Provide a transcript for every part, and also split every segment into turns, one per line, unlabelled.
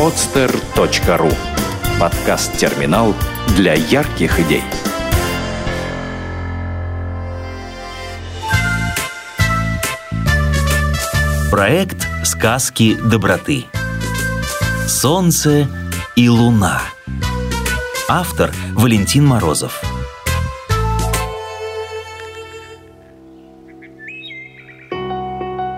podster.ru Подкаст-терминал для ярких идей.
Проект «Сказки доброты». Солнце и луна. Автор Валентин Морозов.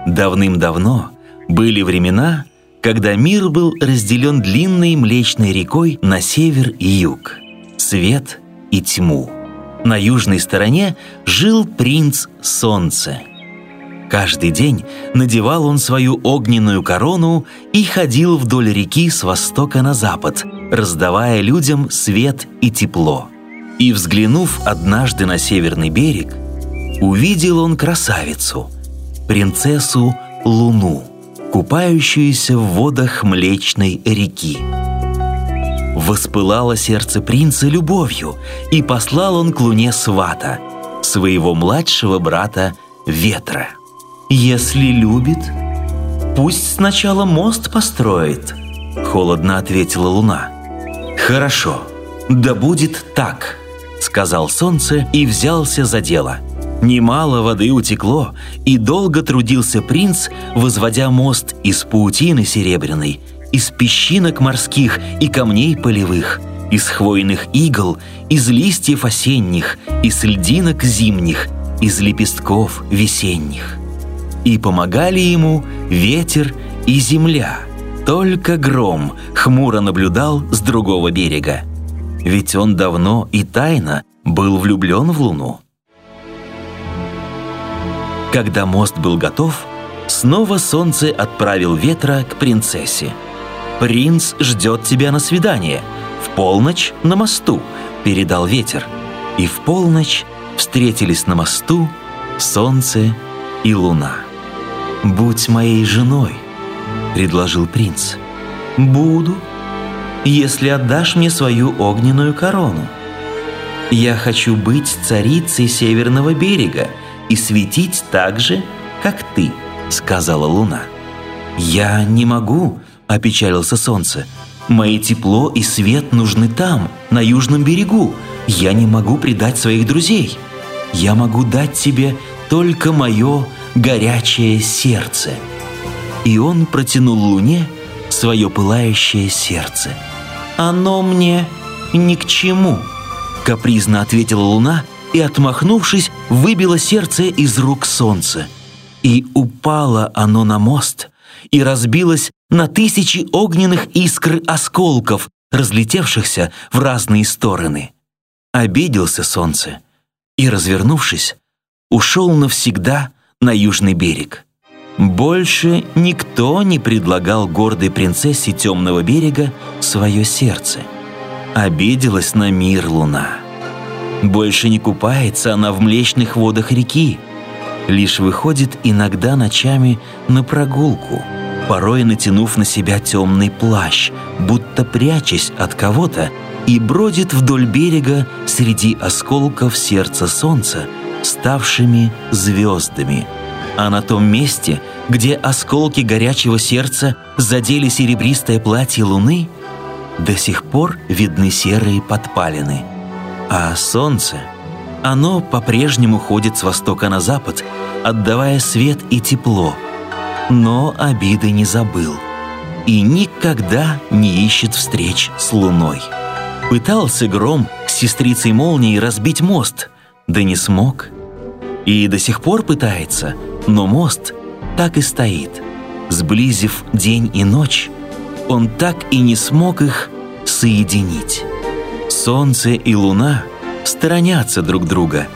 Давным-давно были времена, когда мир был разделен длинной Млечной рекой на север и юг, свет и тьму. На южной стороне жил принц Солнце. Каждый день надевал он свою огненную корону и ходил вдоль реки с востока на запад, раздавая людям свет и тепло. И, взглянув однажды на северный берег, увидел он красавицу – принцессу Луну, купающуюся в водах Млечной реки. Воспылало сердце принца любовью, и послал он к Луне свата, своего младшего брата Ветра. «Если любит, пусть сначала мост построит», — холодно ответила Луна. «Хорошо, да будет так», — сказал Солнце и взялся за дело — Немало воды утекло, и долго трудился принц, возводя мост из паутины серебряной, из песчинок морских и камней полевых, из хвойных игл, из листьев осенних, из льдинок зимних, из лепестков весенних. И помогали ему ветер и земля. Только гром хмуро наблюдал с другого берега. Ведь он давно и тайно был влюблен в луну. Когда мост был готов, снова солнце отправил ветра к принцессе. «Принц ждет тебя на свидание. В полночь на мосту», — передал ветер. И в полночь встретились на мосту солнце и луна. «Будь моей женой», — предложил принц. «Буду, если отдашь мне свою огненную корону. Я хочу быть царицей Северного берега и светить так же, как ты», — сказала луна. «Я не могу», — опечалился солнце. «Мои тепло и свет нужны там, на южном берегу. Я не могу предать своих друзей. Я могу дать тебе только мое горячее сердце». И он протянул луне свое пылающее сердце. «Оно мне ни к чему», — капризно ответила луна и, отмахнувшись, выбило сердце из рук солнца. И упало оно на мост и разбилось на тысячи огненных искр осколков, разлетевшихся в разные стороны. Обиделся солнце и, развернувшись, ушел навсегда на южный берег. Больше никто не предлагал гордой принцессе темного берега свое сердце. Обиделась на мир луна. Больше не купается она в млечных водах реки, лишь выходит иногда ночами на прогулку, порой натянув на себя темный плащ, будто прячась от кого-то, и бродит вдоль берега среди осколков сердца солнца, ставшими звездами. А на том месте, где осколки горячего сердца задели серебристое платье луны, до сих пор видны серые подпалины – а солнце, оно по-прежнему ходит с востока на запад, отдавая свет и тепло. Но обиды не забыл и никогда не ищет встреч с луной. Пытался гром с сестрицей молнией разбить мост, да не смог. И до сих пор пытается, но мост так и стоит. Сблизив день и ночь, он так и не смог их соединить. Солнце и Луна сторонятся друг друга,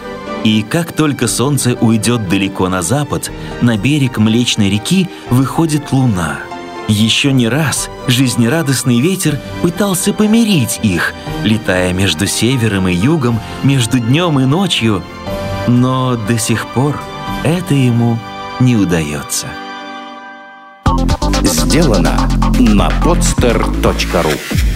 и как только Солнце уйдет далеко на запад, на берег Млечной реки выходит Луна. Еще не раз жизнерадостный ветер пытался помирить их, летая между севером и югом, между днем и ночью, но до сих пор это ему не удается.
Сделано на podster.ru